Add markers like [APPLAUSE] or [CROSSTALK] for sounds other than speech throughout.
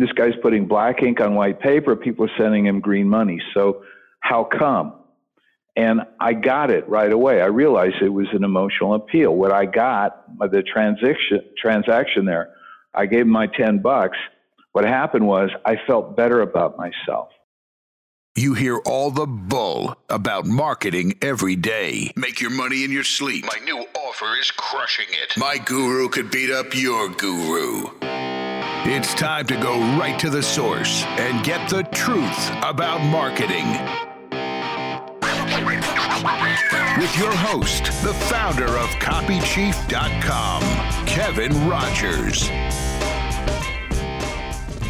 this guy's putting black ink on white paper. People are sending him green money. So how come? And I got it right away. I realized it was an emotional appeal. What I got, uh, the transaction transaction there, I gave him my 10 bucks. What happened was I felt better about myself. You hear all the bull about marketing every day. Make your money in your sleep. My new offer is crushing it. My guru could beat up your guru. It's time to go right to the source and get the truth about marketing. With your host, the founder of CopyChief.com, Kevin Rogers.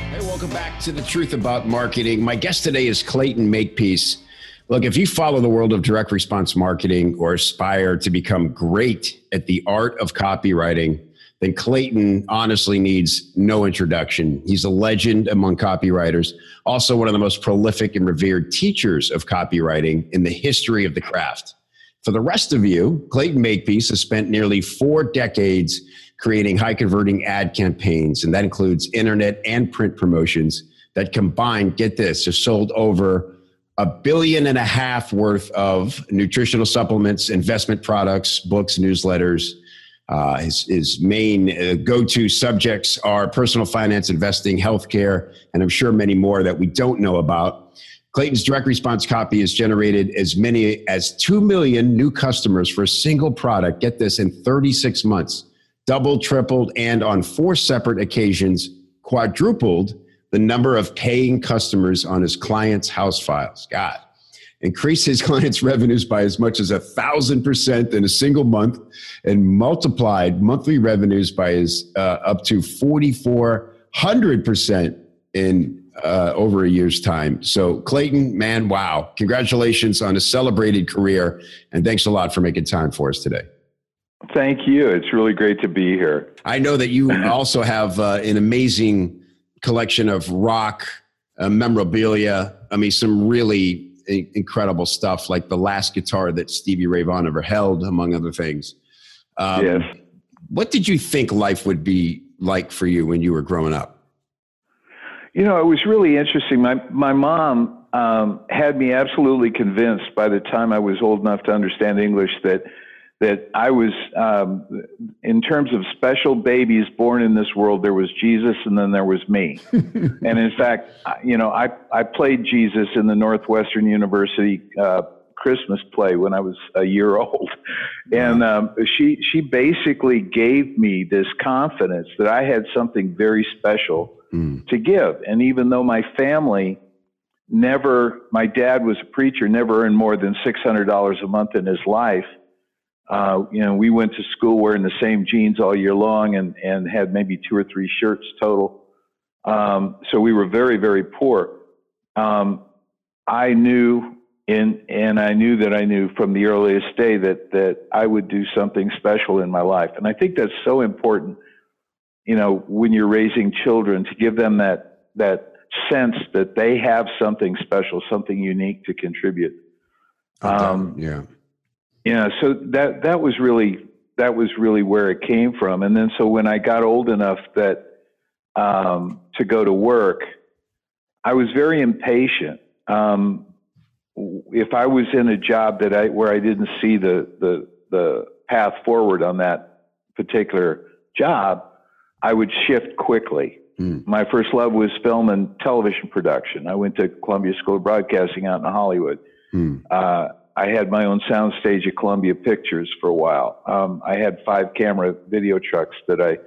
Hey, welcome back to the truth about marketing. My guest today is Clayton Makepeace. Look, if you follow the world of direct response marketing or aspire to become great at the art of copywriting, then Clayton honestly needs no introduction. He's a legend among copywriters, also one of the most prolific and revered teachers of copywriting in the history of the craft. For the rest of you, Clayton Makepeace has spent nearly four decades creating high converting ad campaigns. And that includes internet and print promotions that combined, get this, have sold over a billion and a half worth of nutritional supplements, investment products, books, newsletters. Uh, his, his main uh, go to subjects are personal finance, investing, healthcare, and I'm sure many more that we don't know about. Clayton's direct response copy has generated as many as 2 million new customers for a single product. Get this in 36 months doubled, tripled, and on four separate occasions, quadrupled the number of paying customers on his clients' house files. God. Increased his clients' [LAUGHS] revenues by as much as a thousand percent in a single month and multiplied monthly revenues by his, uh, up to 4,400% in uh, over a year's time. So, Clayton, man, wow. Congratulations on a celebrated career. And thanks a lot for making time for us today. Thank you. It's really great to be here. I know that you [LAUGHS] also have uh, an amazing collection of rock uh, memorabilia. I mean, some really incredible stuff, like the last guitar that Stevie Ray Vaughan ever held, among other things. Um, yes. What did you think life would be like for you when you were growing up? You know, it was really interesting. My my mom um, had me absolutely convinced by the time I was old enough to understand English that that I was, um, in terms of special babies born in this world, there was Jesus and then there was me. [LAUGHS] and in fact, you know, I, I played Jesus in the Northwestern University uh, Christmas play when I was a year old. And um, she, she basically gave me this confidence that I had something very special mm. to give. And even though my family, never, my dad was a preacher, never earned more than $600 a month in his life uh, you know, we went to school wearing the same jeans all year long and, and had maybe two or three shirts total. Um, so we were very, very poor. Um, I knew in, and I knew that I knew from the earliest day that, that I would do something special in my life. And I think that's so important, you know, when you're raising children to give them that, that sense that they have something special, something unique to contribute. Um, yeah yeah, so that that was really that was really where it came from. And then so when I got old enough that um, to go to work, I was very impatient. Um, if I was in a job that I where I didn't see the the the path forward on that particular job, I would shift quickly. Mm. My first love was film and television production. I went to Columbia School of Broadcasting out in Hollywood. Mm. Uh, I had my own soundstage at Columbia Pictures for a while. Um, I had five camera video trucks that I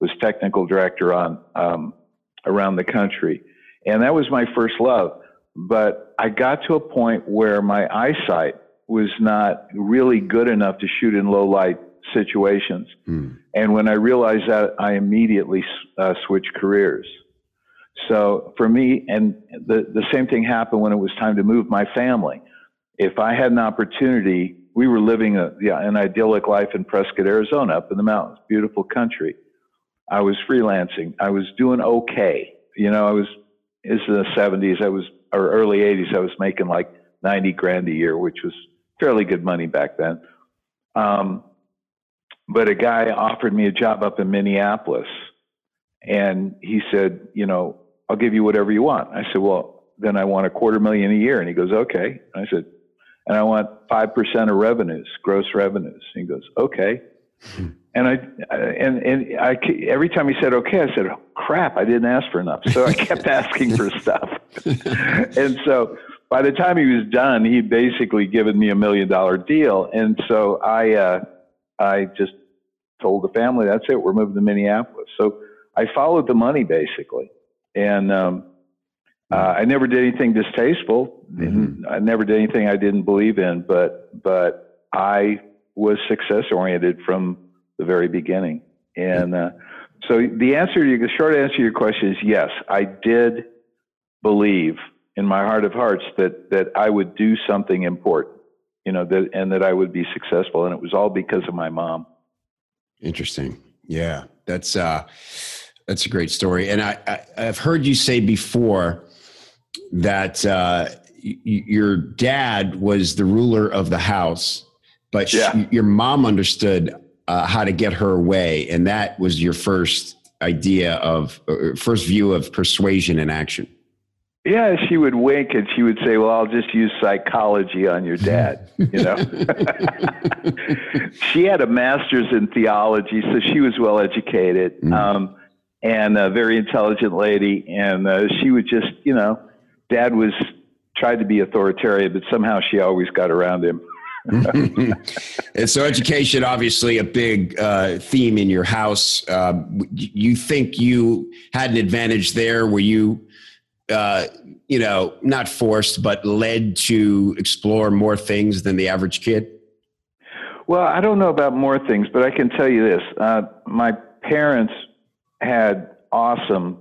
was technical director on um, around the country. And that was my first love. But I got to a point where my eyesight was not really good enough to shoot in low light situations. Mm. And when I realized that, I immediately uh, switched careers. So for me, and the, the same thing happened when it was time to move my family if I had an opportunity, we were living a, yeah, an idyllic life in Prescott, Arizona, up in the mountains, beautiful country. I was freelancing. I was doing okay. You know, I was, this in the 70s, I was, or early 80s, I was making like 90 grand a year, which was fairly good money back then. Um, but a guy offered me a job up in Minneapolis. And he said, you know, I'll give you whatever you want. I said, well, then I want a quarter million a year. And he goes, okay. I said, and I want 5% of revenues, gross revenues. And he goes, okay. [LAUGHS] And I, and, and I, every time he said, okay, I said, oh, crap, I didn't ask for enough. So I kept [LAUGHS] asking for stuff. [LAUGHS] and so by the time he was done, he'd basically given me a million dollar deal. And so I, uh, I just told the family, that's it, we're moving to Minneapolis. So I followed the money basically. And, um, uh, I never did anything distasteful. Mm-hmm. I never did anything I didn't believe in, but, but I was success oriented from the very beginning. And, uh, so the answer to your, the short answer to your question is yes, I did believe in my heart of hearts that, that I would do something important, you know, that, and that I would be successful. And it was all because of my mom. Interesting. Yeah. That's, uh, that's a great story. And I, I have heard you say before that, uh, y- your dad was the ruler of the house, but yeah. she, your mom understood uh, how to get her way, and that was your first idea of uh, first view of persuasion in action. Yeah, she would wink and she would say, "Well, I'll just use psychology on your dad." [LAUGHS] You know, [LAUGHS] she had a master's in theology, so she was well educated mm. um, and a very intelligent lady. And uh, she would just, you know, dad was tried to be authoritarian, but somehow she always got around him. [LAUGHS] and so, education obviously a big uh, theme in your house. Uh, you think you had an advantage there? Were you, uh, you know, not forced, but led to explore more things than the average kid? Well, I don't know about more things, but I can tell you this: uh, my parents had awesome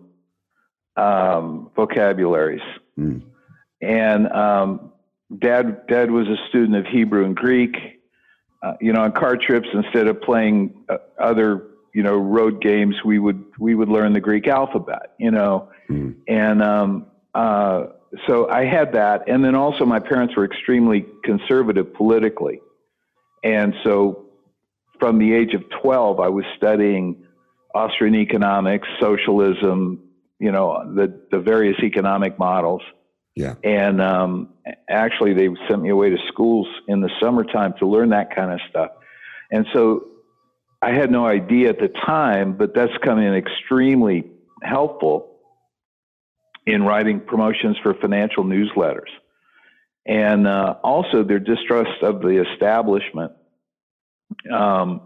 um, vocabularies, mm. and um, dad dad was a student of Hebrew and Greek. Uh, you know, on car trips, instead of playing uh, other you know road games, we would we would learn the Greek alphabet. You know, mm. and um, uh, so I had that, and then also my parents were extremely conservative politically, and so from the age of twelve, I was studying Austrian economics, socialism, you know, the the various economic models yeah. And um, actually, they sent me away to schools in the summertime to learn that kind of stuff. And so I had no idea at the time, but that's come in extremely helpful in writing promotions for financial newsletters. And uh, also, their distrust of the establishment um,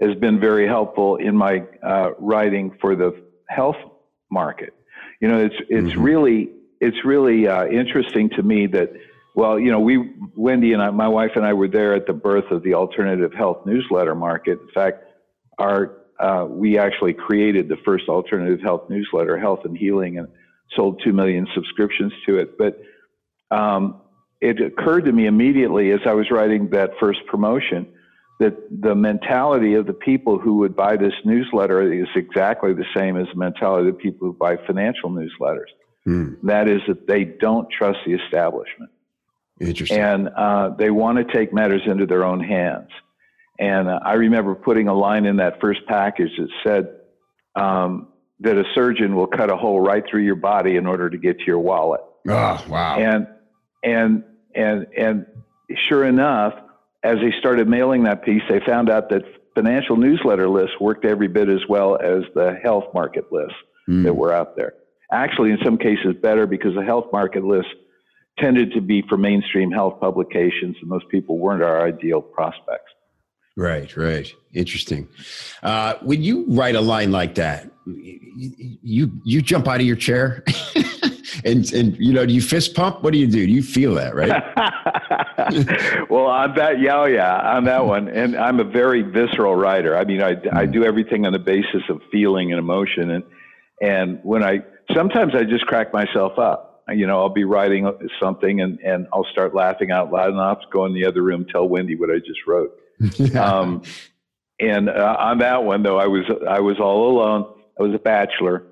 has been very helpful in my uh, writing for the health market. You know, it's it's mm-hmm. really it's really uh, interesting to me that, well, you know, we, Wendy and I, my wife and I were there at the birth of the alternative health newsletter market. In fact, our, uh, we actually created the first alternative health newsletter, Health and Healing, and sold 2 million subscriptions to it. But um, it occurred to me immediately as I was writing that first promotion that the mentality of the people who would buy this newsletter is exactly the same as the mentality of the people who buy financial newsletters. Mm. That is that they don't trust the establishment. Interesting. And uh, they want to take matters into their own hands. And uh, I remember putting a line in that first package that said um, that a surgeon will cut a hole right through your body in order to get to your wallet. Oh, wow. And and and and sure enough, as they started mailing that piece, they found out that financial newsletter lists worked every bit as well as the health market lists mm. that were out there. Actually in some cases better because the health market lists tended to be for mainstream health publications and those people weren't our ideal prospects. Right right. Interesting. Uh, when you write a line like that you you jump out of your chair [LAUGHS] and and you know do you fist pump what do you do do you feel that right [LAUGHS] well on that yeah oh, yeah on that one and i'm a very visceral writer i mean i, I mm. do everything on the basis of feeling and emotion and and when i sometimes I just crack myself up. You know, I'll be writing something and, and I'll start laughing out loud and I'll have to go in the other room, tell Wendy what I just wrote. [LAUGHS] um, and uh, on that one though, I was, I was all alone. I was a bachelor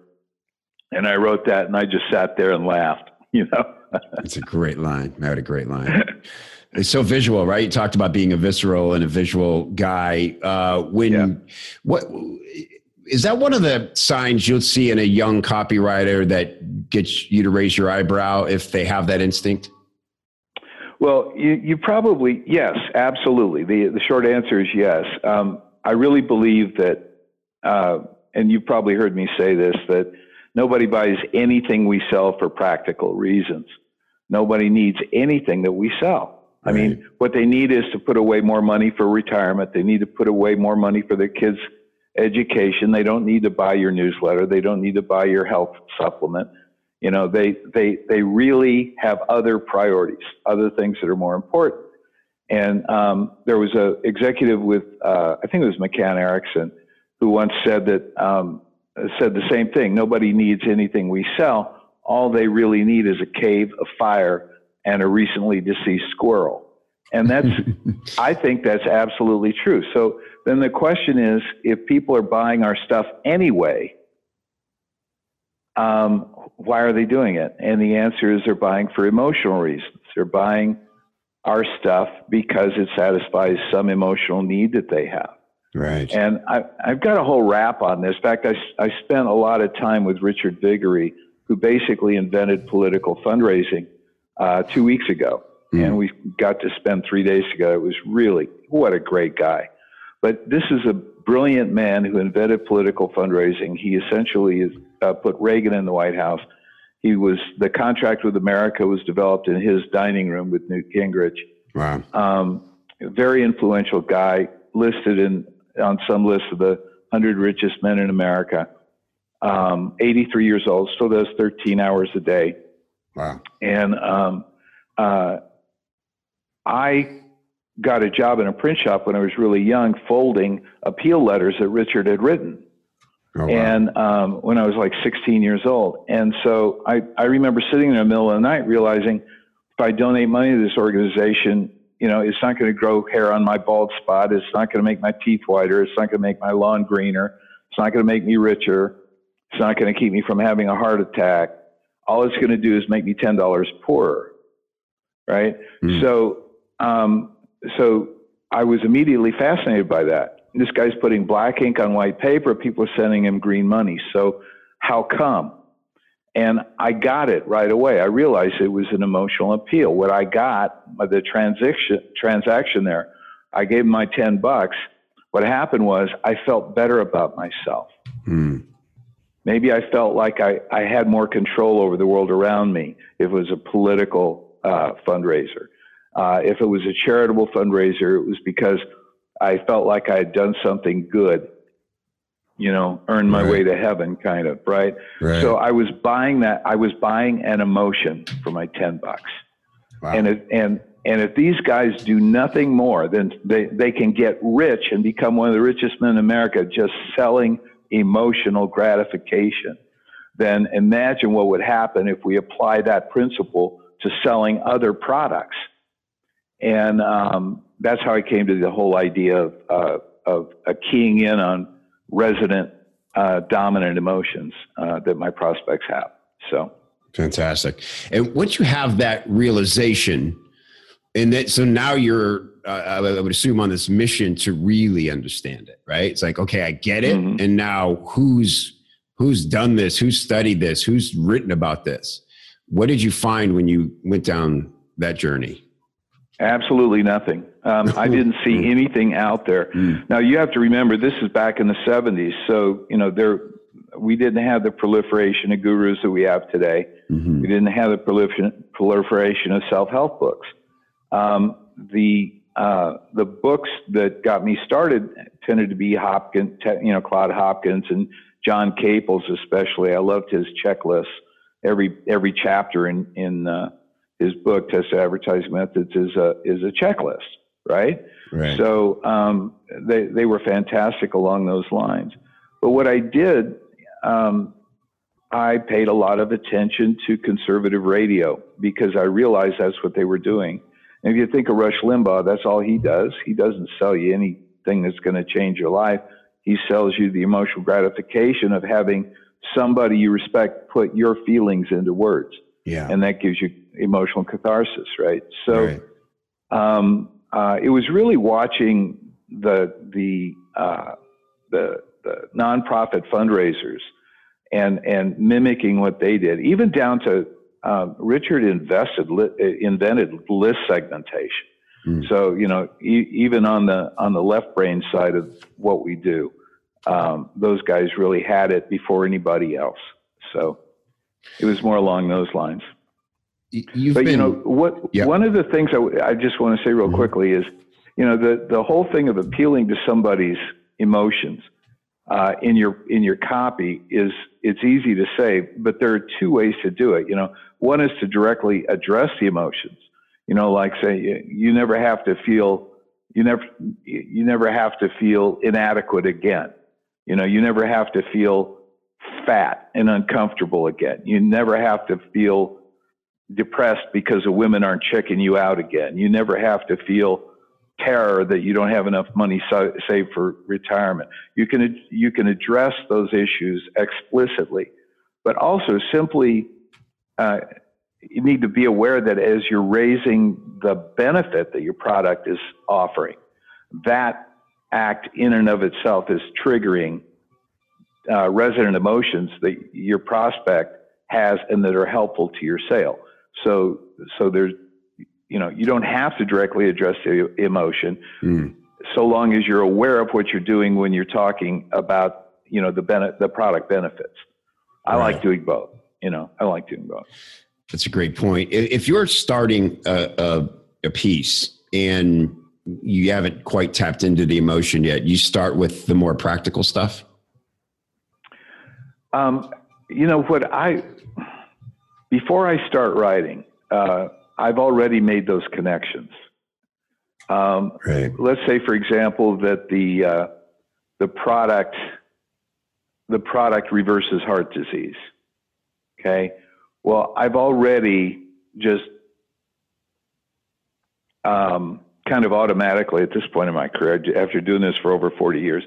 and I wrote that and I just sat there and laughed, [LAUGHS] you know? It's a great line. That a great line. It's so visual, right? You talked about being a visceral and a visual guy. Uh, when, yeah. what, is that one of the signs you'll see in a young copywriter that gets you to raise your eyebrow if they have that instinct? Well, you, you probably, yes, absolutely. The, the short answer is yes. Um, I really believe that, uh, and you've probably heard me say this, that nobody buys anything we sell for practical reasons. Nobody needs anything that we sell. I mean, what they need is to put away more money for retirement. They need to put away more money for their kids' education. They don't need to buy your newsletter. They don't need to buy your health supplement. You know, they they they really have other priorities, other things that are more important. And um, there was a executive with, uh, I think it was McCann Erickson, who once said that um, said the same thing. Nobody needs anything we sell. All they really need is a cave, a fire, and a recently deceased squirrel. And that's, [LAUGHS] I think that's absolutely true. So then the question is, if people are buying our stuff anyway, um, why are they doing it? And the answer is they're buying for emotional reasons. They're buying our stuff because it satisfies some emotional need that they have. Right. And I, have got a whole rap on this. In fact, I, I spent a lot of time with Richard Viguerie, who basically invented political fundraising uh, two weeks ago. Mm. And we got to spend three days together. It was really, what a great guy. But this is a brilliant man who invented political fundraising. He essentially has uh, put Reagan in the White House. He was the contract with America was developed in his dining room with Newt Gingrich. Wow. Um, very influential guy, listed in on some list of the 100 richest men in America. Um, 83 years old, still does 13 hours a day. Wow. And um, uh, I got a job in a print shop when I was really young, folding appeal letters that Richard had written. Oh, wow. And um, when I was like 16 years old. And so I, I remember sitting in the middle of the night realizing if I donate money to this organization, you know, it's not going to grow hair on my bald spot. It's not going to make my teeth whiter. It's not going to make my lawn greener. It's not going to make me richer. It's not going to keep me from having a heart attack. All it's going to do is make me $10 poorer. Right. Mm. So, um, so I was immediately fascinated by that this guy's putting black ink on white paper. People are sending him green money. So how come? And I got it right away. I realized it was an emotional appeal. What I got by the transaction transaction there, I gave my ten bucks. What happened was I felt better about myself. Mm. Maybe I felt like I, I had more control over the world around me if it was a political uh, fundraiser. Uh, if it was a charitable fundraiser, it was because I felt like I had done something good, you know, earn my right. way to heaven kind of, right? right? So I was buying that, I was buying an emotion for my 10 bucks. Wow. And it, and, and if these guys do nothing more, then they, they can get rich and become one of the richest men in America just selling emotional gratification. Then imagine what would happen if we apply that principle to selling other products. And um, that's how I came to the whole idea of, uh, of uh, keying in on resident uh, dominant emotions uh, that my prospects have. So fantastic. And once you have that realization, and that so now you're, uh, I would assume, on this mission to really understand it, right? It's like, okay, I get it, mm-hmm. and now who's who's done this? Who's studied this? Who's written about this? What did you find when you went down that journey? Absolutely nothing. Um, I didn't see anything out there. Mm. Now you have to remember this is back in the 70s, so you know there we didn't have the proliferation of gurus that we have today. Mm-hmm. We didn't have the proliferation of self-help books. Um, the uh, the books that got me started tended to be Hopkins, you know, Claude Hopkins and John Caples, especially. I loved his checklists. Every every chapter in in uh, his book, Tested Advertising Methods, is a is a checklist, right? Right. So um, they they were fantastic along those lines. But what I did, um, I paid a lot of attention to conservative radio because I realized that's what they were doing. And if you think of Rush Limbaugh, that's all he does. He doesn't sell you anything that's going to change your life. He sells you the emotional gratification of having somebody you respect put your feelings into words. Yeah. And that gives you emotional catharsis, right? So right. Um, uh, it was really watching the the uh, the the nonprofit fundraisers and and mimicking what they did, even down to um, Richard invested invented list segmentation. Mm. So you know, e- even on the on the left brain side of what we do, um, those guys really had it before anybody else. So it was more along those lines. You've but been, you know what? Yeah. One of the things I just want to say real mm-hmm. quickly is, you know, the the whole thing of appealing to somebody's emotions uh, in your in your copy is it's easy to say, but there are two ways to do it. You know, one is to directly address the emotions. You know, like say you, you never have to feel you never you never have to feel inadequate again. You know, you never have to feel fat and uncomfortable again. You never have to feel depressed because the women aren't checking you out again. You never have to feel terror that you don't have enough money so, saved for retirement. You can you can address those issues explicitly, but also simply uh, you need to be aware that as you're raising the benefit that your product is offering, that act in and of itself is triggering uh, resident emotions that your prospect has and that are helpful to your sale. So, so there's, you know, you don't have to directly address the emotion, mm. so long as you're aware of what you're doing when you're talking about, you know, the bene- the product benefits. I right. like doing both. You know, I like doing both. That's a great point. If you're starting a, a, a piece and you haven't quite tapped into the emotion yet, you start with the more practical stuff. Um, you know what I before I start writing, uh, I've already made those connections. Um, right. Let's say, for example, that the uh, the product the product reverses heart disease. Okay. Well, I've already just um, kind of automatically at this point in my career, after doing this for over 40 years,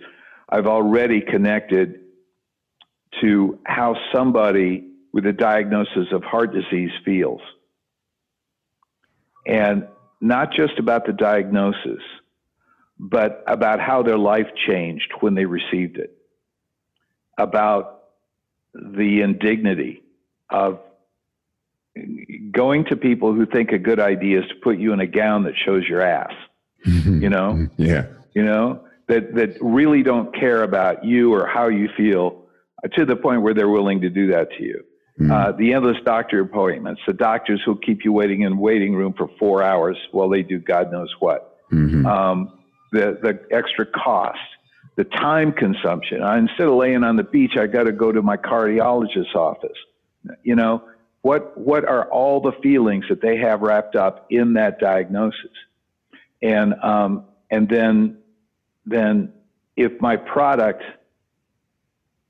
I've already connected to how somebody with a diagnosis of heart disease feels. And not just about the diagnosis, but about how their life changed when they received it, about the indignity of going to people who think a good idea is to put you in a gown that shows your ass, mm-hmm. you know? yeah. You know, that, that really don't care about you or how you feel to the point where they're willing to do that to you. Mm-hmm. Uh, the endless doctor appointments, the doctors who keep you waiting in waiting room for four hours while they do God knows what. Mm-hmm. Um, the the extra cost, the time consumption. I, instead of laying on the beach, I got to go to my cardiologist's office. You know what? What are all the feelings that they have wrapped up in that diagnosis? And um, and then then if my product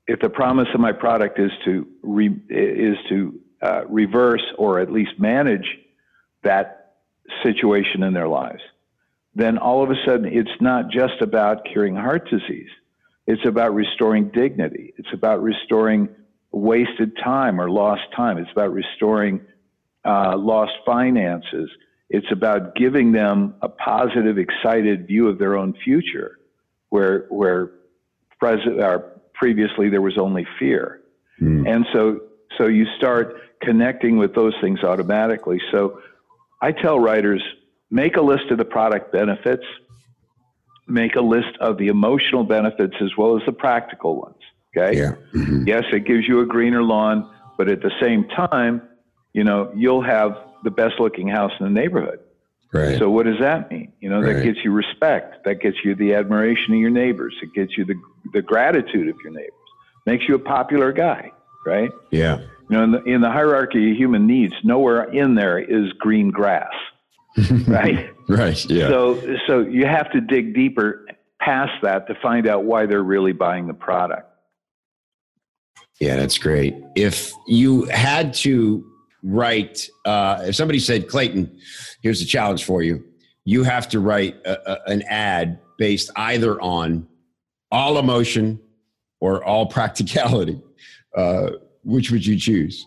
if the promise of my product is to re, is to uh, reverse or at least manage that situation in their lives, then all of a sudden it's not just about curing heart disease. It's about restoring dignity. It's about restoring wasted time or lost time. It's about restoring uh, lost finances. It's about giving them a positive, excited view of their own future, where where president, our previously there was only fear. Mm. And so, so you start connecting with those things automatically. So I tell writers, make a list of the product benefits, make a list of the emotional benefits as well as the practical ones. Okay. Yeah. Mm-hmm. Yes, it gives you a greener lawn, but at the same time, you know, you'll have the best looking house in the neighborhood. Right. So what does that mean? You know, right. that gets you respect. That gets you the admiration of your neighbors. It gets you the the gratitude of your neighbors. Makes you a popular guy, right? Yeah. You know, in the, in the hierarchy of human needs, nowhere in there is green grass, [LAUGHS] right? right. Yeah. So so you have to dig deeper past that to find out why they're really buying the product. Yeah, that's great. If you had to write, uh, if somebody said, Clayton, here's a challenge for you. You have to write a, a, an ad based either on all emotion or all [LAUGHS] practicality. Uh, which would you choose?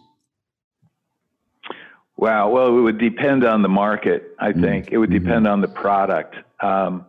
Wow. Well, it would depend on the market, I mm-hmm. think. Mm-hmm. It would mm-hmm. depend on the product. Um,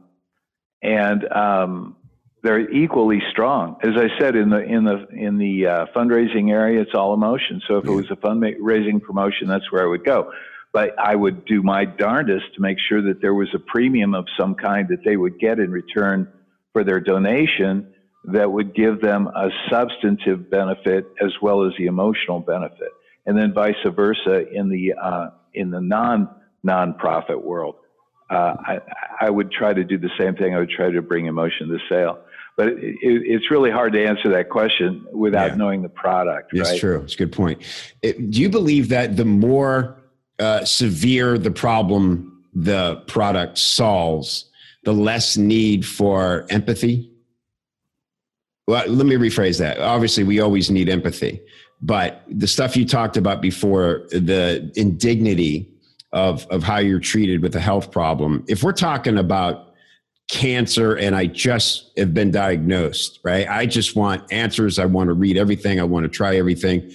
and um, they're equally strong. As I said in the in the in the uh, fundraising area, it's all emotion. So if yeah. it was a fundraising promotion, that's where I would go. But I would do my darndest to make sure that there was a premium of some kind that they would get in return for their donation that would give them a substantive benefit as well as the emotional benefit, and then vice versa in the uh, in the non nonprofit world. Uh, I, I would try to do the same thing. I would try to bring emotion to the sale. But it, it, it's really hard to answer that question without yeah. knowing the product. It's right? true. It's a good point. It, do you believe that the more uh, severe the problem the product solves, the less need for empathy? Well, let me rephrase that. Obviously, we always need empathy, but the stuff you talked about before, the indignity of of how you're treated with a health problem. If we're talking about cancer and I just have been diagnosed, right? I just want answers. I want to read everything. I want to try everything.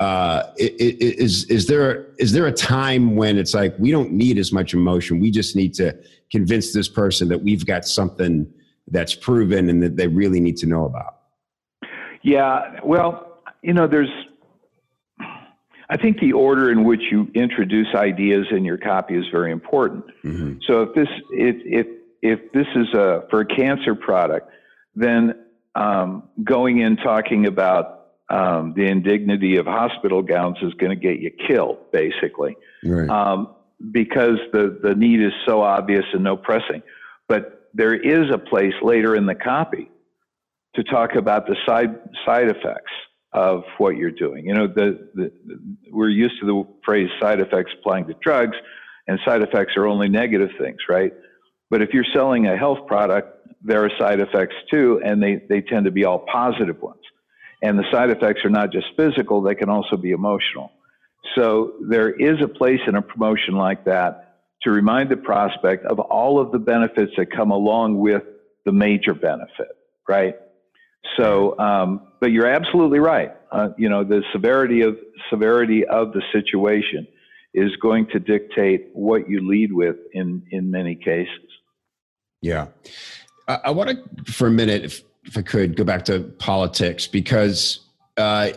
Uh, is is there is there a time when it's like we don't need as much emotion? We just need to convince this person that we've got something that's proven and that they really need to know about. Yeah, well, you know, there's I think the order in which you introduce ideas in your copy is very important. Mm-hmm. So if this if if if this is a for a cancer product, then um, going in talking about um, the indignity of hospital gowns is going to get you killed, basically, right. um, because the the need is so obvious and no pressing. But there is a place later in the copy to talk about the side side effects of what you're doing. You know, the, the, we're used to the phrase side effects applying to drugs, and side effects are only negative things, right? But if you're selling a health product, there are side effects too, and they, they tend to be all positive ones. And the side effects are not just physical, they can also be emotional. So there is a place in a promotion like that to remind the prospect of all of the benefits that come along with the major benefit, right? So, um, but you're absolutely right. Uh, you know, the severity of severity of the situation is going to dictate what you lead with in in many cases. Yeah, I, I want to for a minute, if, if I could, go back to politics because uh,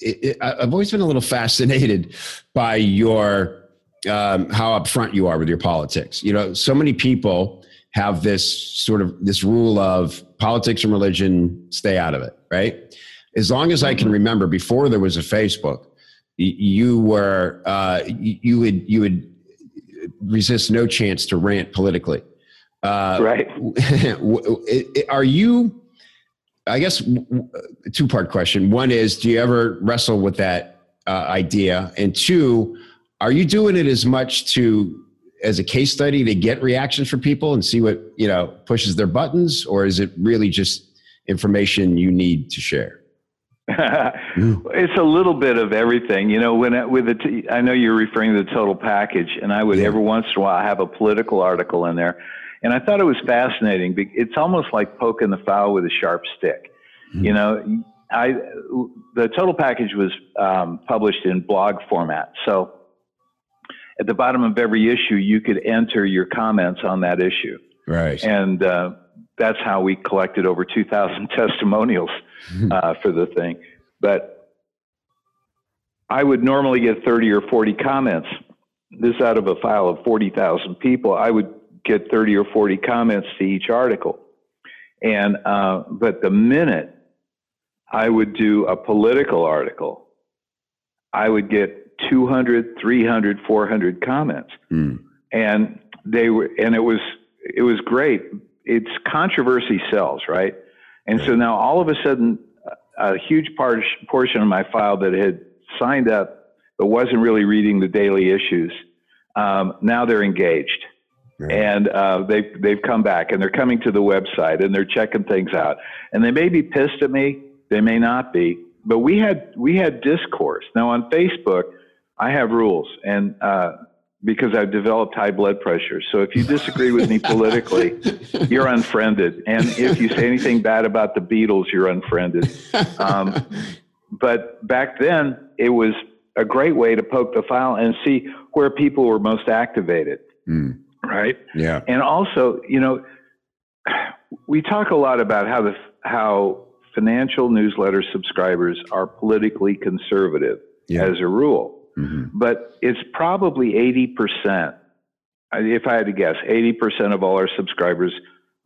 it, it, I've always been a little [LAUGHS] fascinated by your um, how upfront you are with your politics. You know, so many people have this sort of this rule of politics and religion, stay out of it, right? As long as I can remember, before there was a Facebook, you were uh, you would you would resist no chance to rant politically. Uh, right? [LAUGHS] Are you? I guess two part question. One is, do you ever wrestle with that uh, idea? And two, are you doing it as much to as a case study to get reactions from people and see what you know pushes their buttons, or is it really just information you need to share? It's a little bit of everything, you know. When I, with the, t- I know you're referring to the total package, and I would yeah. every once in a while have a political article in there, and I thought it was fascinating. It's almost like poking the fowl with a sharp stick. Mm-hmm. You know, I the total package was um, published in blog format, so at the bottom of every issue, you could enter your comments on that issue. Right. And uh, that's how we collected over 2,000 [LAUGHS] testimonials [LAUGHS] uh, for the thing. But I would normally get 30 or 40 comments. This out of a file of 40,000 people, I would get 30 or 40 comments to each article. And, uh, but the minute I would do a political article, I would get 200, 300, 400 comments. Mm. And they were, and it was, it was great. It's controversy sells, right? And so now all of a sudden, a huge part, portion of my file that had signed up but wasn't really reading the daily issues, um, now they're engaged. Right. And uh, they've, they've come back and they're coming to the website and they're checking things out. And they may be pissed at me, they may not be, but we had, we had discourse. Now on Facebook, I have rules, and uh, because I've developed high blood pressure. So if you disagree with me [LAUGHS] politically, you're unfriended. And if you say anything bad about the Beatles, you're unfriended. Um, but back then, it was a great way to poke the file and see where people were most activated. Mm. Right? Yeah. And also, you know, we talk a lot about how the how financial newsletter subscribers are politically conservative Yeah. as a rule, Mhm. but it's probably 80%. If I had to guess, 80% of all our subscribers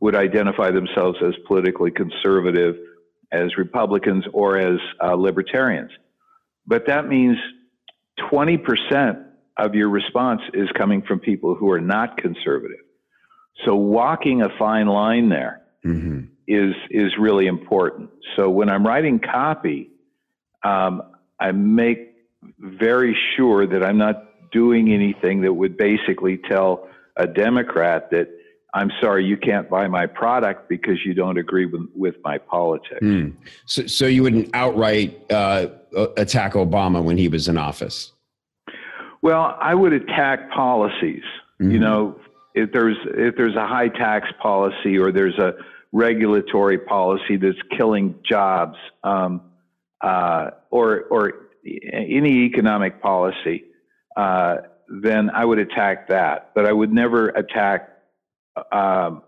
would identify themselves as politically conservative, as Republicans, or as uh, libertarians. But that means 20% of your response is coming from people who are not conservative. So walking a fine line there Mhm. is is really important. So when I'm writing copy, um, I make very sure that I'm not doing anything that would basically tell a Democrat that I'm sorry you can't buy my product because you don't agree with, with my politics. Hmm. So, so you wouldn't outright uh, attack Obama when he was in office? Well, I would attack policies. You Mhm. know, if there's if there's a high tax policy or there's a regulatory policy that's killing jobs, um, uh, or or any economic policy, uh, then I would attack that. But I would never attack um,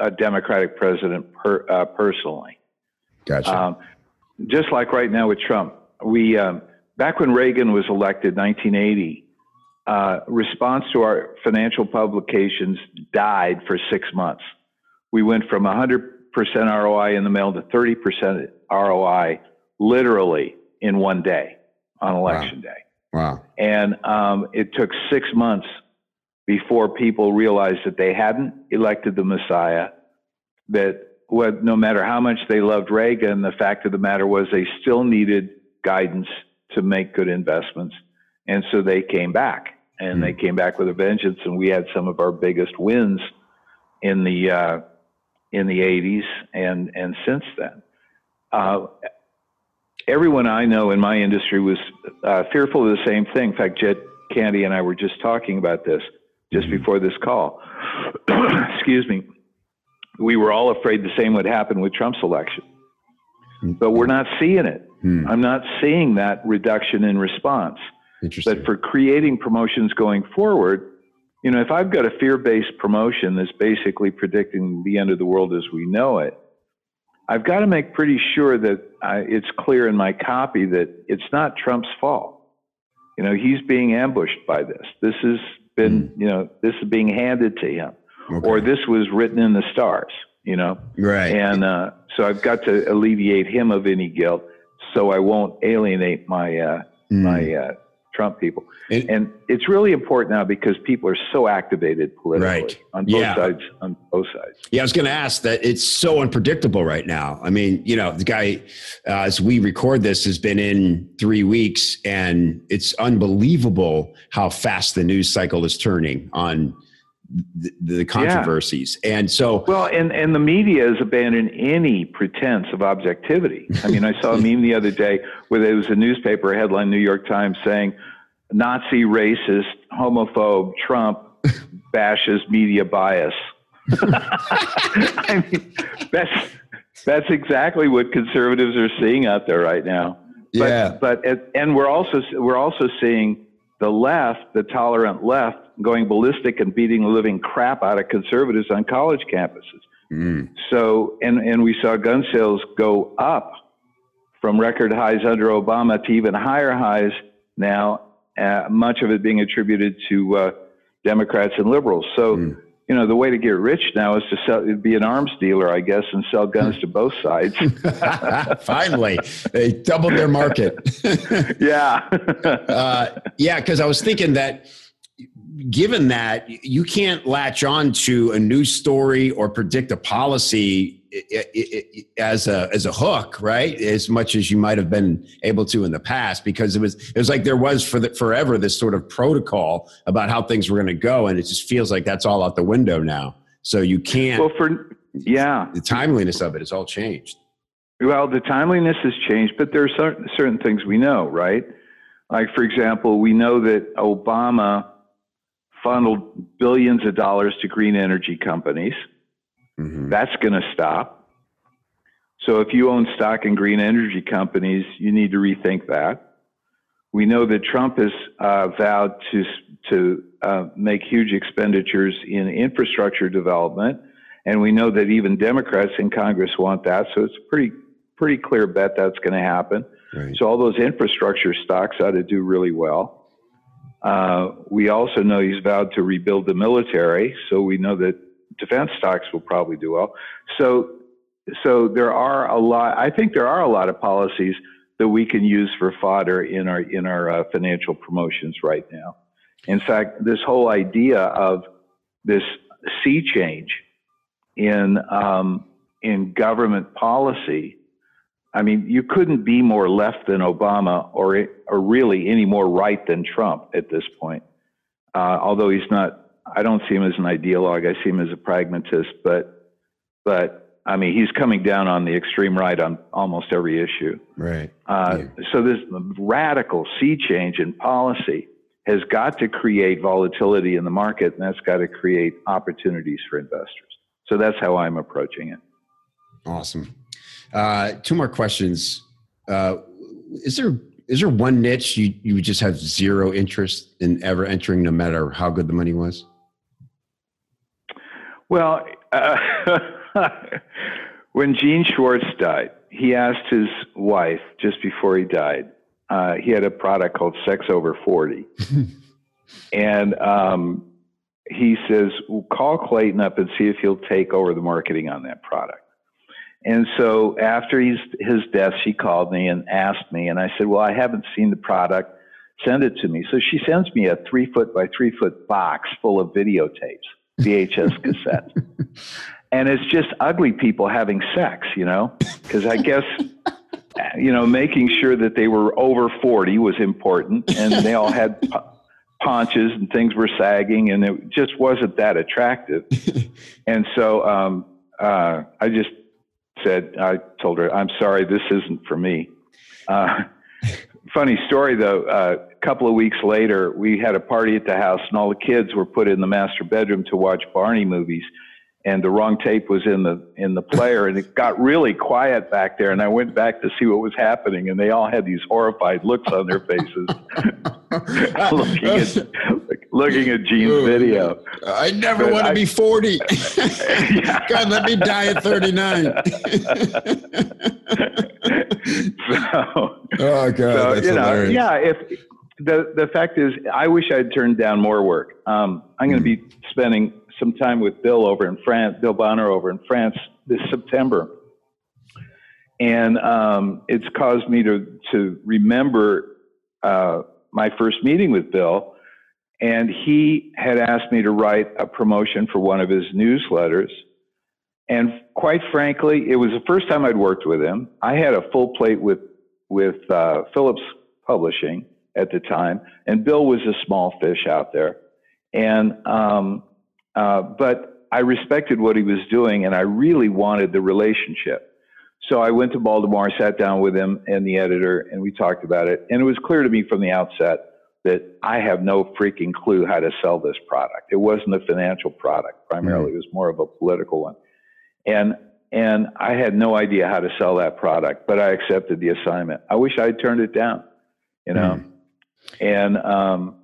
a Democratic president per, uh, personally. Gotcha. Um, just like right now with Trump, we um, back when Reagan was elected, 1980, uh, response to our financial publications died for six months. We went from 100% ROI in the mail to 30% ROI, literally in one day on election day. wow. And um, it took six months before people realized that they hadn't elected the Messiah, that what, no matter how much they loved Reagan, the fact of the matter was they still needed guidance to make good investments. And so they came back and they came back with a vengeance. And we had some of our biggest wins in the, uh, in the 80s and, and since then. Uh, everyone I know in my industry was uh, fearful of the same thing. In fact, Jed Candy and I were just talking about this just before this call. [CLEARS THROAT] Excuse me. We were all afraid the same would happen with Trump's election, but we're not seeing it. Hmm. I'm not seeing that reduction in response. But for creating promotions going forward, you know, if I've got a fear-based promotion that's basically predicting the end of the world as we know it, I've got to make pretty sure that I, it's clear in my copy that it's not Trump's fault. You know, he's being ambushed by this. This has been, you know, this is being handed to him, Okay. or this was written in the stars. You know, right. and uh, so I've got to alleviate him of any guilt, so I won't alienate my uh, Hmm. my uh, Trump people. And- And it's really important now because people are so activated politically Right. on both Yeah. sides. On both sides. Yeah, I was going to ask that. It's so unpredictable right now. I mean, you know, the guy, uh, as we record this, has been in three weeks, and it's unbelievable how fast the news cycle is turning on the, the controversies. And so, Well, and, and the media has abandoned any pretense of objectivity. I mean, I saw a [LAUGHS] meme the other day where there was a newspaper headline, New York Times, saying Nazi, racist, homophobe, Trump bashes media bias. [LAUGHS] I mean, that's that's exactly what conservatives are seeing out there right now. But, Yeah. but and we're also we're also seeing the left, the tolerant left, going ballistic and beating the living crap out of conservatives on college campuses. Mm, So, and, and we saw gun sales go up from record highs under Obama to even higher highs now, uh, much of it being attributed to uh, Democrats and liberals. So, Mm. you know, the way to get rich now is to sell, be an arms dealer, I guess, and sell guns to both sides. [LAUGHS] finally, they doubled their market. [LAUGHS] yeah. [LAUGHS] uh, yeah, because I was thinking that given that you can't latch on to a news story or predict a policy as a as a hook, right? As much as you might have been able to in the past, because it was it was like there was for the, forever this sort of protocol about how things were going to go, and it just feels like that's all out the window now. So you can't. well, for, yeah. the timeliness of it has all changed. Well, the timeliness has changed, but there are certain, certain things we know, right? Like, for example, we know that Obama funneled billions of dollars to green energy companies. Mhm. That's going to stop. So, if you own stock in green energy companies, you need to rethink that. We know that Trump has uh, vowed to to uh, make huge expenditures in infrastructure development, And we know that even Democrats in Congress want that. So it's a pretty, pretty clear bet that's going to happen. Right. So all those infrastructure stocks ought to do really well. Uh, we also know he's vowed to rebuild the military. So we know that defense stocks will probably do well. So, so there are a lot, I think there are a lot of policies that we can use for fodder in our, in our uh, financial promotions right now. In fact, this whole idea of this sea change in um, in government policy. I mean, you couldn't be more left than Obama, or or really any more right than Trump at this point. Uh, although he's not, I don't see him as an ideologue. I see him as a pragmatist. But but I mean, he's coming down on the extreme right on almost every issue. Right. Uh, yeah. So this radical sea change in policy has got to create volatility in the market, and that's got to create opportunities for investors. So that's how I'm approaching it. Awesome. Uh, two more questions. Uh, is there is there one niche you you just have zero interest in ever entering, no matter how good the money was? Well, uh, [LAUGHS] when Gene Schwartz died, he asked his wife just before he died. Uh, he had a product called Sex Over Forty, [LAUGHS] and um, he says, well, call Clayton up and see if he'll take over the marketing on that product. And so after his, his death, she called me and asked me, and I said, well, I haven't seen the product. Send it to me. So she sends me a three foot by three foot box full of videotapes, VHS cassettes. [LAUGHS] and it's just ugly people having sex, you know, because I guess, you know, making sure that they were over 40 was important and they all had paunches and things were sagging and it just wasn't that attractive. [LAUGHS] and so um, uh, I just said, I told her, I'm sorry, this isn't for me. Uh, funny story though, uh, a couple of weeks later, we had a party at the house and all the kids were put in the master bedroom to watch Barney movies and the wrong tape was in the in the player and it got really quiet back there and I went back to see what was happening and they all had these horrified looks on their faces [LAUGHS] looking at looking at Gene's video. I never want to be 40. [LAUGHS] [LAUGHS] God, let me die at 39. so, oh God, so, you know, yeah, if the the fact is I wish I'd turned down more work. Um, I'm going to be spending some time with Bill over in France, Bill Bonner over in France this September. And um, it's caused me to, to remember uh, my first meeting with Bill. And he had asked me to write a promotion for one of his newsletters. And quite frankly, it was the first time I'd worked with him. I had a full plate with, with uh, Phillips Publishing at the time, and Bill was a small fish out there. And um, uh, but I respected what he was doing, and I really wanted the relationship. So I went to Baltimore, sat down with him and the editor, and we talked about it. And it was clear to me from the outset that I have no freaking clue how to sell this product. It wasn't a financial product primarily; mm-hmm. it was more of a political one. And and I had no idea how to sell that product, but I accepted the assignment. I wish I'd turned it down, you know. Mm-hmm. And um,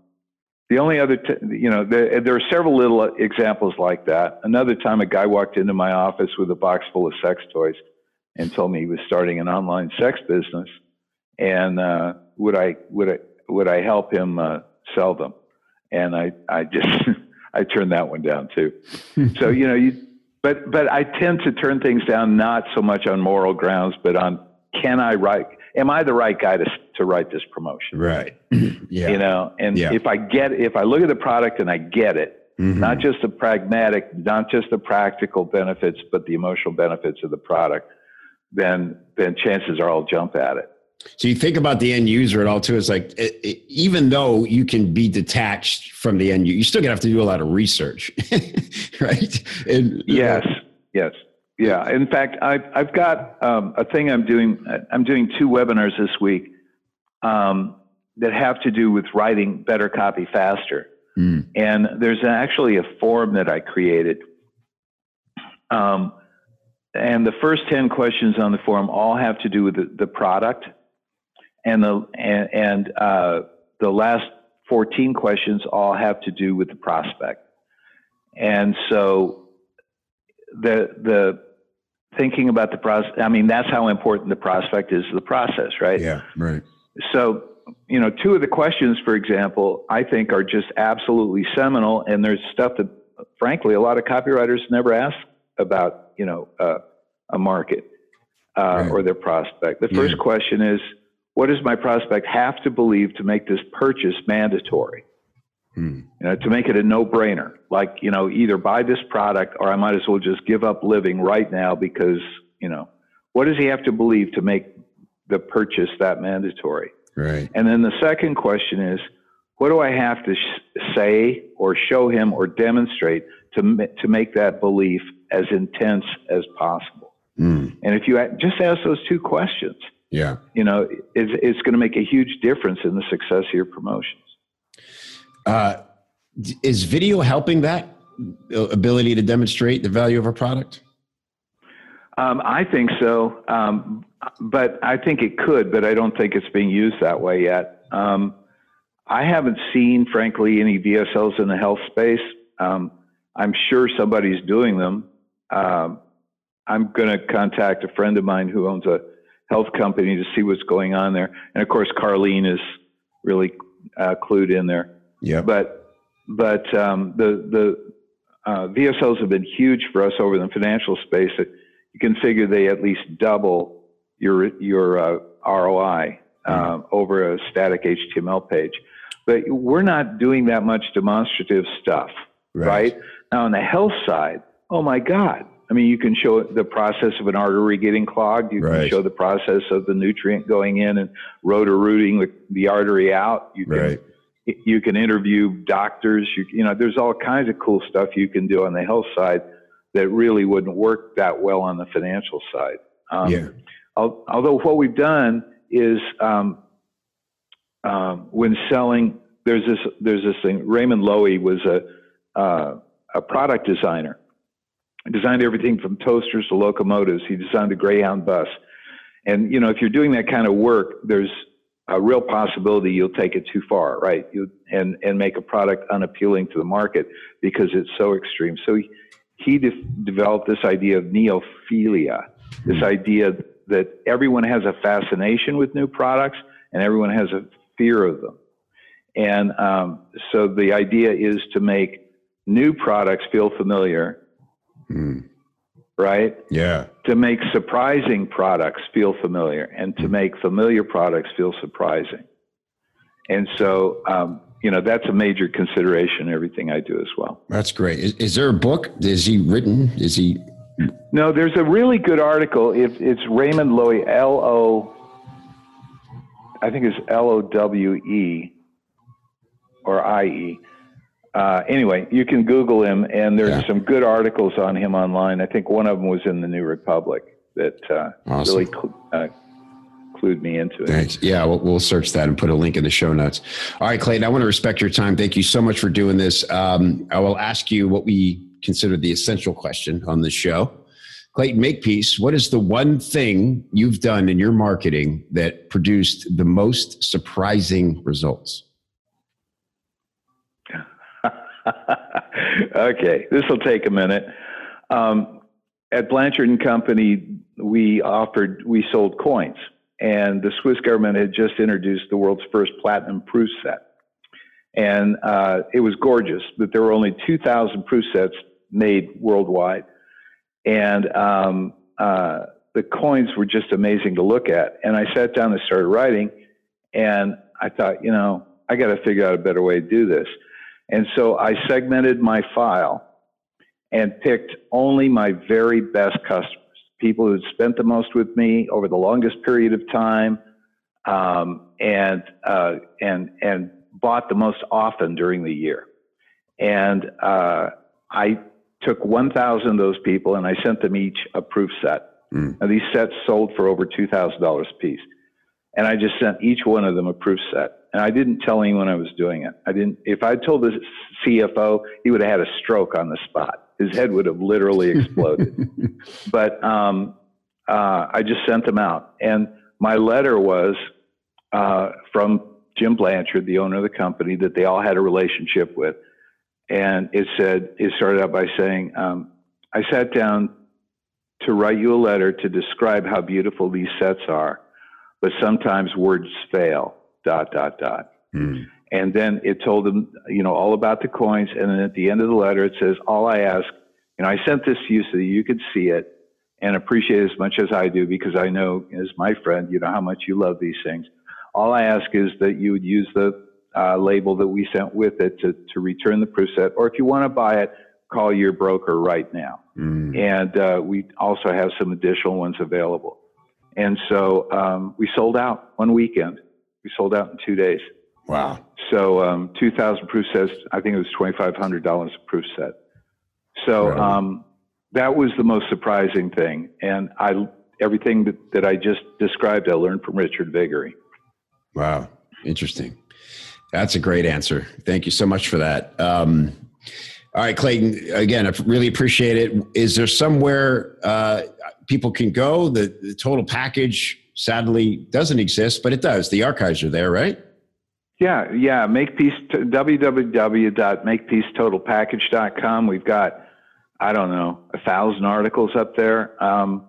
the only other, t- you know, there, there are several little examples like that. Another time, a guy walked into my office with a box full of sex toys and told me he was starting an online sex business, and uh, would I would I would I help him uh, sell them? And I I just [LAUGHS] I turned that one down too. [LAUGHS] so you know you, but but I tend to turn things down not so much on moral grounds, but on can I write? Am I the right guy to to write this promotion? Right. [CLEARS THROAT] yeah. You know, and yeah. if I get, if I look at the product and I get it, mm-hmm. not just the pragmatic, not just the practical benefits, but the emotional benefits of the product, then then chances are I'll jump at it. So you think about the end user at all too. It's like it, it, even though you can be detached from the end user, you still gonna have to do a lot of research, [LAUGHS] right? And, yes, yes. Yeah. In fact, I've, I've got um, a thing I'm doing. I'm doing two webinars this week um, that have to do with writing better copy faster. Mm. And there's actually a form that I created. Um, and the first 10 questions on the form all have to do with the, the product. And the, and, and uh, the last 14 questions all have to do with the prospect. And so the the thinking about the process. I mean, that's how important the prospect is to the process, right? Yeah, right. So, you know, two of the questions, for example, I think are just absolutely seminal, and there's stuff that, frankly, a lot of copywriters never ask about, you know, uh, a market uh, right. or their prospect. The first yeah. question is, what does my prospect have to believe to make this purchase mandatory? Hmm. You know, to make it a no-brainer, like you know, either buy this product or I might as well just give up living right now because you know, what does he have to believe to make the purchase that mandatory? Right. And then the second question is, what do I have to sh- say or show him or demonstrate to to make that belief as intense as possible? Mm. And if you just ask those two questions, yeah, you know, it's, it's going to make a huge difference in the success of your promotions. Uh, is video helping that ability to demonstrate the value of a product? Um, I think so, um, but I think it could, but I don't think it's being used that way yet. Um, I haven't seen, frankly, any VSLs in the health space. Um, I'm sure somebody's doing them. Um, I'm going to contact a friend of mine who owns a health company to see what's going on there. And of course, Carline is really uh, clued in there. Yeah. But but um, the the uh, VSLs have been huge for us over the financial space. You can figure they at least double your your uh, ROI uh, mm-hmm. over a static HTML page. But we're not doing that much demonstrative stuff, right? right? Now on the health side, oh my God, I mean, you can show the process of an artery getting clogged. You right. can show the process of the nutrient going in and rotor-rooting the, the artery out. You can, right. You can interview doctors. You, you know, there's all kinds of cool stuff you can do on the health side that really wouldn't work that well on the financial side. Um, yeah. Although what we've done is um, um, when selling, there's this there's this thing. Raymond Loewy was a uh, a product designer, designed everything from toasters to locomotives. He designed a Greyhound bus. And, you know, if you're doing that kind of work, there's a real possibility you'll take it too far, right? You, and, and make a product unappealing to the market because it's so extreme. So he, he de- developed this idea of neophilia, this hmm. idea that everyone has a fascination with new products and everyone has a fear of them. And um, so the idea is to make new products feel familiar Mm. Right? Yeah. To make surprising products feel familiar and to make familiar products feel surprising. And so, um, you know, that's a major consideration in everything I do as well. That's great. Is, is there a book? Is he written? Is he? No, there's a really good article. It, it's Raymond Loewy, L O, I think it's L O W E or I E uh, anyway, you can Google him, and there's yeah. some good articles on him online. I think one of them was in the New Republic that uh, awesome. really cl- uh, clued me into it. Thanks. Yeah, we'll, we'll, search that and put a link in the show notes. All right, Clayton, I want to respect your time. Thank you so much for doing this. Um, I will ask you what we consider the essential question on the show. Clayton Makepeace, what is the one thing you've done in your marketing that produced the most surprising results? [LAUGHS] okay, this will take a minute. Um, at Blanchard and Company, we offered, we sold coins, and the Swiss government had just introduced the world's first platinum proof set. And uh, it was gorgeous, but there were only 2,000 proof sets made worldwide. And um, uh, the coins were just amazing to look at. And I sat down and started writing, and I thought, you know, I got to figure out a better way to do this. And so I segmented my file and picked only my very best customers, people who had spent the most with me over the longest period of time, um, and uh, and and bought the most often during the year. And uh, I took 1,000 of those people and I sent them each a proof set. Mm. Now these sets sold for over $2,000 a piece, and I just sent each one of them a proof set and I didn't tell anyone I was doing it. I didn't. If I told the CFO, he would have had a stroke on the spot. His head would have literally [LAUGHS] exploded. but um, uh, I just sent them out, and my letter was uh, from Jim Blanchard, the owner of the company, that they all had a relationship with, and it said it started out by saying, um, I sat down to write you a letter to describe how beautiful these sets are, but sometimes words fail. Dot dot dot. Mm. And then it told them, you know, all about the coins. And then at the end of the letter, it says, "All I ask." You know, I sent this to you so that you could see it and appreciate it as much as I do because I know, as my friend, you know how much you love these things. All I ask is that you would use the uh, label that we sent with it to, to return the proof set, or if you want to buy it, call your broker right now. Mm. And uh, we also have some additional ones available. And so um, we sold out one weekend. We sold out in two days. Wow. So um, 2,000 proof sets, I think it was $2,500 a proof set. So right. um, that was the most surprising thing. And I, everything that, that I just described, I learned from Richard Viguerie. Wow. Interesting. That's a great answer. Thank you so much for that. Um, all right, Clayton, again, I really appreciate it. Is there somewhere uh, people can go? The, the total package sadly doesn't exist, but it does. The archives are there, right? Yeah, yeah. Makepeace, www.makepeacetotalpackage.com. We've got, I don't know, a thousand articles up there. Um,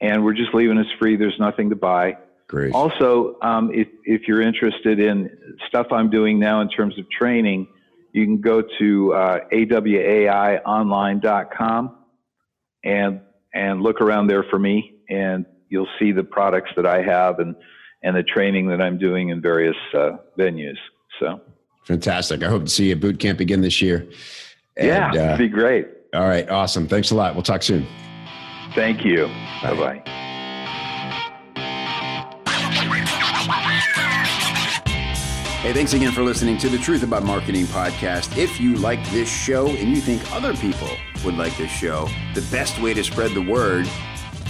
and we're just leaving us free. There's nothing to buy. Great. Also, um, if, if you're interested in stuff I'm doing now in terms of training, you can go to uh, awaionline.com and and look around there for me, and you'll see the products that I have and and the training that I'm doing in various uh, venues. So fantastic! I hope to see you at boot camp again this year. And, yeah, it'd uh, be great. All right, awesome. Thanks a lot. We'll talk soon. Thank you. Bye bye. Hey, thanks again for listening to the Truth About Marketing podcast. If you like this show and you think other people would like this show, the best way to spread the word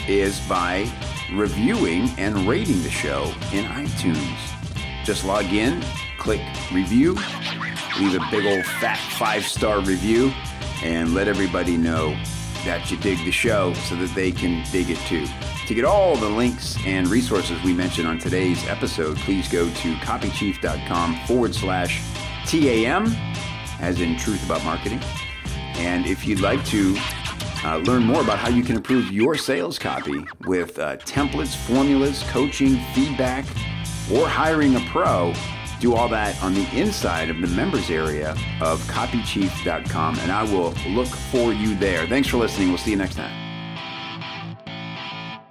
is by reviewing and rating the show in iTunes. Just log in, click review, leave a big old fat five star review, and let everybody know that you dig the show so that they can dig it too. To get all the links and resources we mentioned on today's episode, please go to copychief.com forward slash TAM, as in Truth About Marketing. And if you'd like to uh, learn more about how you can improve your sales copy with uh, templates, formulas, coaching, feedback, or hiring a pro, do all that on the inside of the members area of copychief.com. And I will look for you there. Thanks for listening. We'll see you next time.